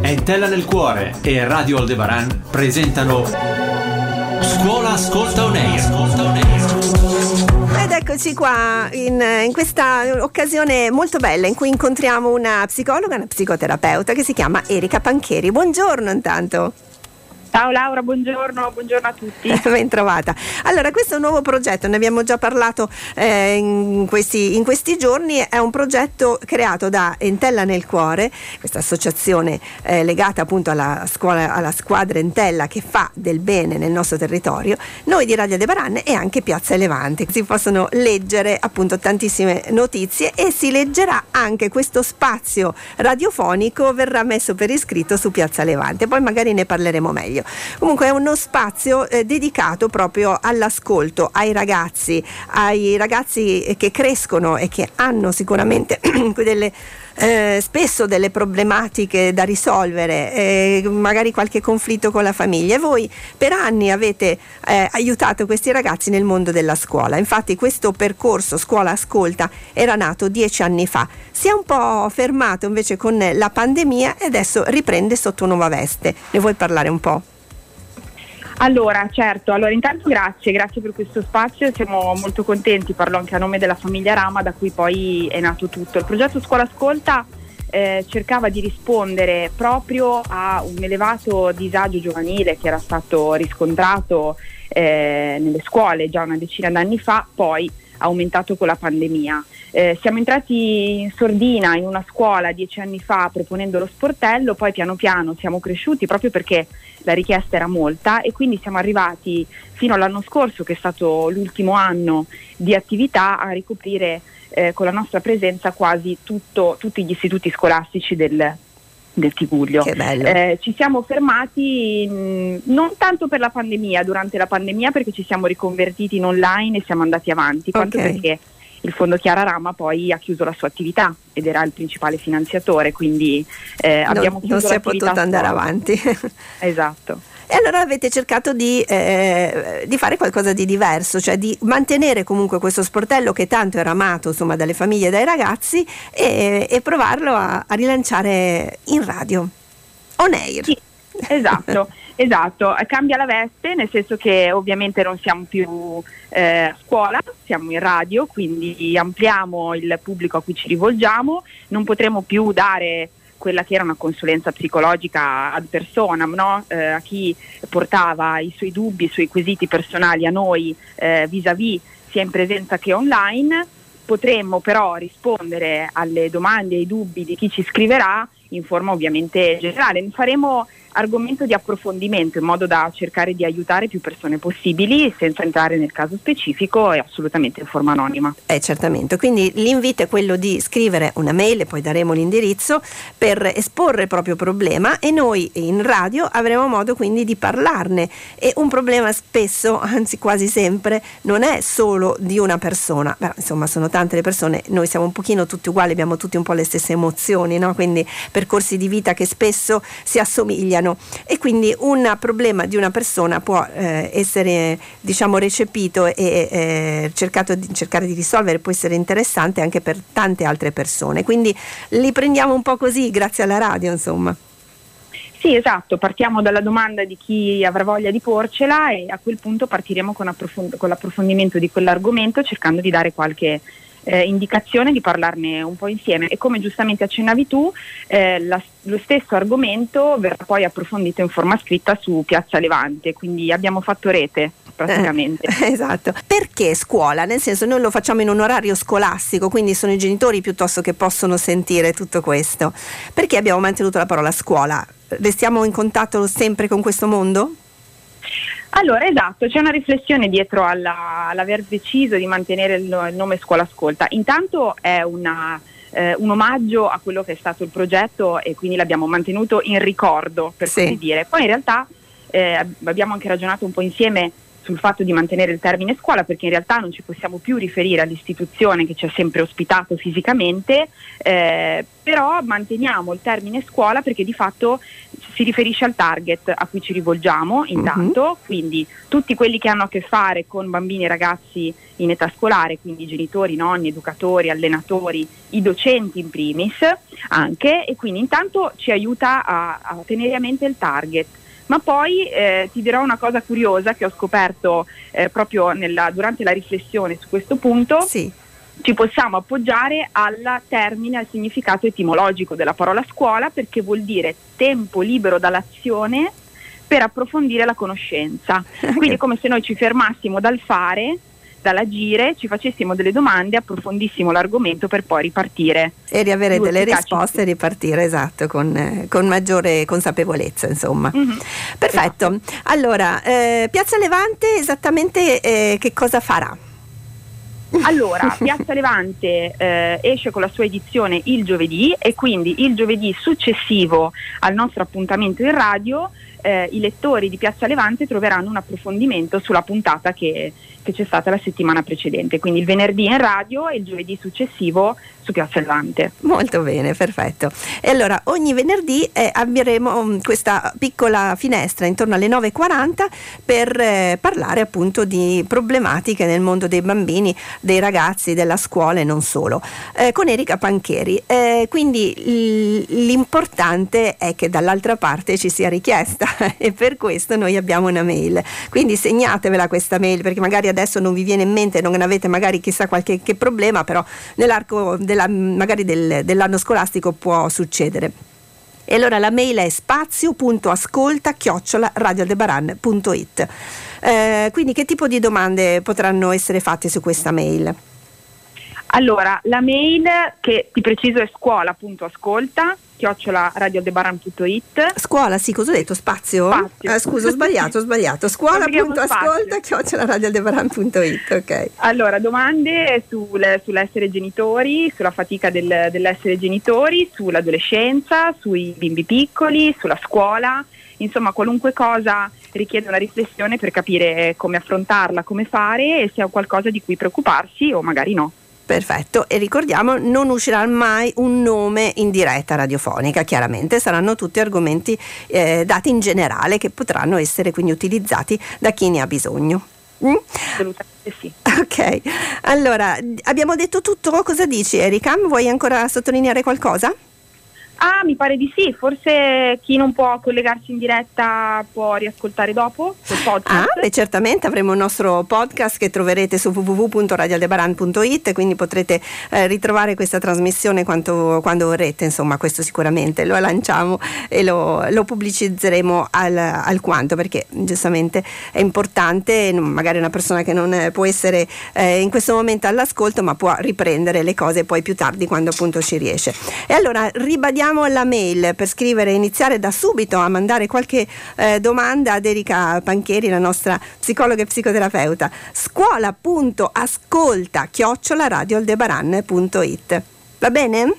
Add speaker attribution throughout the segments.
Speaker 1: Entella nel cuore e Radio Aldebaran presentano Scuola Ascolta On
Speaker 2: Ed eccoci qua in, in, questa occasione molto bella in cui incontriamo una psicologa, una psicoterapeuta che si chiama Erika Pancheri. Buongiorno intanto.
Speaker 3: Ciao Laura, buongiorno, buongiorno a tutti.
Speaker 2: Ben trovata. Allora, questo è un nuovo progetto, ne abbiamo già parlato eh, in, questi, in, questi, giorni, è un progetto creato da Entella nel Cuore, questa associazione eh, legata appunto alla, scuola, alla squadra Entella che fa del bene nel nostro territorio, noi di Radio De Baran e anche Piazza Levante. Si possono leggere appunto tantissime notizie e si leggerà anche questo spazio radiofonico, verrà messo per iscritto su Piazza Levante, poi magari ne parleremo meglio. Comunque è uno spazio eh, dedicato proprio all'ascolto, ai ragazzi, ai ragazzi che crescono e che hanno sicuramente delle eh, spesso delle problematiche da risolvere, eh, magari qualche conflitto con la famiglia. E voi per anni avete eh, aiutato questi ragazzi nel mondo della scuola. Infatti questo percorso Scuola Ascolta era nato dieci anni fa. Si è un po' fermato invece con la pandemia e adesso riprende sotto nuova veste. Ne vuoi parlare un po'?
Speaker 3: Allora, certo, allora intanto grazie, grazie per questo spazio, siamo molto contenti, parlo anche a nome della famiglia Rama da cui poi è nato tutto. Il progetto Scuola Ascolta eh, cercava di rispondere proprio a un elevato disagio giovanile che era stato riscontrato eh, nelle scuole già una decina d'anni fa, poi aumentato con la pandemia. Eh, siamo entrati in sordina in una scuola dieci anni fa proponendo lo sportello, poi piano piano siamo cresciuti proprio perché la richiesta era molta e quindi siamo arrivati fino all'anno scorso, che è stato l'ultimo anno di attività, a ricoprire eh, con la nostra presenza quasi tutto, tutti gli istituti scolastici del, del Tigullio. Eh, ci siamo fermati mh, non tanto per la pandemia, durante la pandemia perché ci siamo riconvertiti in online e siamo andati avanti, quanto okay. perché il Fondo Chiara Rama poi ha chiuso la sua attività ed era il principale finanziatore, quindi eh, abbiamo
Speaker 2: non, chiuso Non si è potuto andare avanti.
Speaker 3: esatto.
Speaker 2: E allora avete cercato di, eh, di, fare qualcosa di diverso, cioè di mantenere comunque questo sportello che tanto era amato insomma, dalle famiglie e dai ragazzi e, e provarlo a, a, rilanciare in radio, on air.
Speaker 3: Sì, esatto. Esatto, cambia la veste, nel senso che ovviamente non siamo più eh, a scuola, siamo in radio, quindi ampliamo il pubblico a cui ci rivolgiamo, non potremo più dare quella che era una consulenza psicologica ad personam, no? eh, a chi portava i suoi dubbi, i suoi quesiti personali a noi eh, vis-à-vis sia in presenza che online. Potremmo però rispondere alle domande e ai dubbi di chi ci scriverà in forma ovviamente generale. Faremo argomento di approfondimento in modo da cercare di aiutare più persone possibili senza entrare nel caso specifico e assolutamente in forma anonima.
Speaker 2: Eh, certamente, quindi l'invito è quello di scrivere una mail e poi daremo l'indirizzo per esporre il proprio problema e noi in radio avremo modo quindi di parlarne e un problema spesso, anzi quasi sempre, non è solo di una persona, Beh, insomma sono tante le persone, noi siamo un pochino tutti uguali, abbiamo tutti un po' le stesse emozioni, no? quindi percorsi di vita che spesso si assomigliano umano e quindi un problema di una persona può eh, essere diciamo recepito e eh, cercato di, cercare di risolvere, può essere interessante anche per tante altre persone. Quindi li prendiamo un po' così grazie alla radio, insomma.
Speaker 3: Sì, esatto, partiamo dalla domanda di chi avrà voglia di porcela e a quel punto partiremo con, approfond- con l'approfondimento di quell'argomento cercando di dare qualche eh, indicazione di parlarne un po' insieme e come giustamente accennavi tu eh, la, lo stesso argomento verrà poi approfondito in forma scritta su Piazza Levante, quindi abbiamo fatto rete praticamente.
Speaker 2: Eh, esatto. Perché scuola? Nel senso noi lo facciamo in un orario scolastico, quindi sono i genitori piuttosto che possono sentire tutto questo. Perché abbiamo mantenuto la parola scuola? Restiamo in contatto sempre con questo mondo?
Speaker 3: Allora, esatto, c'è una riflessione dietro alla, all'aver deciso di mantenere il, il, nome Scuola Ascolta. Intanto è una, eh, un omaggio a quello che è stato il progetto e quindi l'abbiamo mantenuto in ricordo, per sì. così dire. Poi in realtà eh, abbiamo anche ragionato un po' insieme sul fatto di mantenere il termine scuola perché in realtà non ci possiamo più riferire all'istituzione che ci ha sempre ospitato fisicamente, eh, però manteniamo il termine scuola perché di fatto si riferisce al target a cui ci rivolgiamo intanto, uh-huh. quindi tutti quelli che hanno a che fare con bambini e ragazzi in età scolare, quindi genitori, nonni, educatori, allenatori, i docenti in primis anche e quindi intanto ci aiuta a, a tenere a mente il target ma poi eh, ti dirò una cosa curiosa che ho scoperto eh, proprio nella, durante la riflessione su questo punto.
Speaker 2: Sì.
Speaker 3: Ci possiamo appoggiare al termine, al significato etimologico della parola scuola perché vuol dire tempo libero dall'azione per approfondire la conoscenza. Quindi è come se noi ci fermassimo dal fare dall'agire, ci facessimo delle domande, approfondissimo l'argomento per poi ripartire.
Speaker 2: E riavere delle risposte e ripartire, esatto, con, eh, con maggiore consapevolezza, insomma. Mm-hmm. Perfetto. Esatto. Allora, eh, Piazza Levante esattamente eh, che cosa farà?
Speaker 3: Allora, Piazza Levante eh, esce con la sua edizione il giovedì e quindi il giovedì successivo al nostro appuntamento in radio eh, i lettori di Piazza Levante troveranno un approfondimento sulla puntata che, che, c'è stata la settimana precedente, quindi il venerdì in radio e il giovedì successivo su Piazza Levante.
Speaker 2: Molto bene, perfetto. E allora ogni venerdì eh, avremo um, questa piccola finestra intorno alle 9.40 per eh, parlare appunto di problematiche nel mondo dei bambini, dei ragazzi, della scuola e non solo, eh, con Erika Pancheri. Eh, quindi l- l'importante è che dall'altra parte ci sia richiesta e per questo noi abbiamo una mail. Quindi segnatevela questa mail perché magari adesso non vi viene in mente, non avete magari chissà qualche problema, però nell'arco della, magari del, dell'anno scolastico può succedere. E allora la mail è spazio.ascolta chiocciola radiodebaran.it. Eh, quindi che tipo di domande potranno essere fatte su questa mail?
Speaker 3: Allora, la mail che ti preciso è scuola.ascolta chiocciola radiodebaran.it
Speaker 2: Scuola, sì, cosa ho detto? Spazio?
Speaker 3: Spazio.
Speaker 2: Eh, scusa, ho sbagliato, ho sbagliato. Scuola.ascolta chiocciola radiodebaran.it, ok.
Speaker 3: Allora, domande sul, sull'essere genitori, sulla fatica del, dell'essere genitori, sull'adolescenza, sui bimbi piccoli, sulla scuola, insomma qualunque cosa richiede una riflessione per capire come affrontarla, come fare e se è qualcosa di cui preoccuparsi o magari no.
Speaker 2: Perfetto, e ricordiamo non uscirà mai un nome in diretta radiofonica, chiaramente saranno tutti argomenti eh, dati in generale che potranno essere quindi utilizzati da chi ne ha bisogno.
Speaker 3: Mm? Assolutamente sì.
Speaker 2: Ok, allora abbiamo detto tutto, cosa dici Erika? Vuoi ancora sottolineare qualcosa?
Speaker 3: Ah, mi pare di sì, forse chi non può collegarsi in diretta può riascoltare dopo sul podcast.
Speaker 2: Ah, beh, certamente avremo il nostro podcast che troverete su www.radialdebaran.it, quindi potrete eh, ritrovare questa trasmissione quanto, quando vorrete, insomma, questo sicuramente lo lanciamo e lo, lo pubblicizzeremo al, al, quanto, perché giustamente è importante, magari una persona che non può essere eh, in questo momento all'ascolto, ma può riprendere le cose poi più tardi quando appunto ci riesce. E allora ribadiamo ricordiamo la mail per scrivere e iniziare da subito a mandare qualche eh, domanda ad Erika Panchieri, la nostra psicologa e psicoterapeuta. Scuola.ascolta chiocciola radioaldebaran.it. Va bene?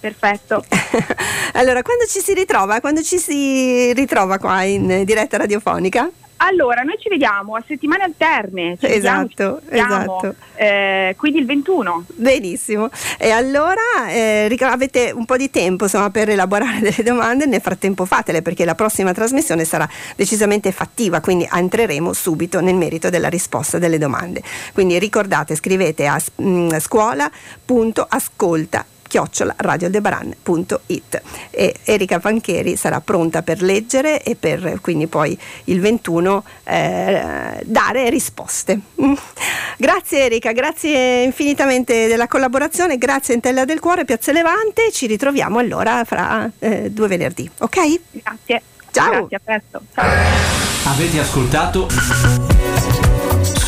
Speaker 3: Perfetto.
Speaker 2: allora, quando ci si ritrova? Quando ci si ritrova qua in diretta radiofonica?
Speaker 3: Allora, noi ci vediamo a settimane alterne.
Speaker 2: Esatto,
Speaker 3: vediamo, esatto. Eh, quindi il 21.
Speaker 2: Benissimo. E allora eh, avete un po' di tempo insomma, per elaborare delle domande, nel frattempo fatele perché la prossima trasmissione sarà decisamente fattiva, quindi entreremo subito nel merito della risposta delle domande. Quindi ricordate, scrivete a mm, scuola.ascolta chiocciola radiodebaran.it e Erika Pancheri sarà pronta per leggere e per quindi poi il 21 eh, dare risposte. Grazie Erika, grazie infinitamente della collaborazione, grazie Entella del Cuore, Piazza Levante, ci ritroviamo allora fra eh, due venerdì, ok?
Speaker 3: Grazie.
Speaker 2: Ciao.
Speaker 3: Grazie, a presto. Ciao.
Speaker 1: Avete ascoltato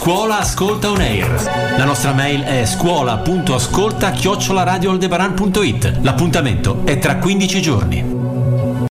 Speaker 1: Scuola Ascolta On Air. La nostra mail è scuola.ascolta chiocciola. L'appuntamento è tra 15 giorni.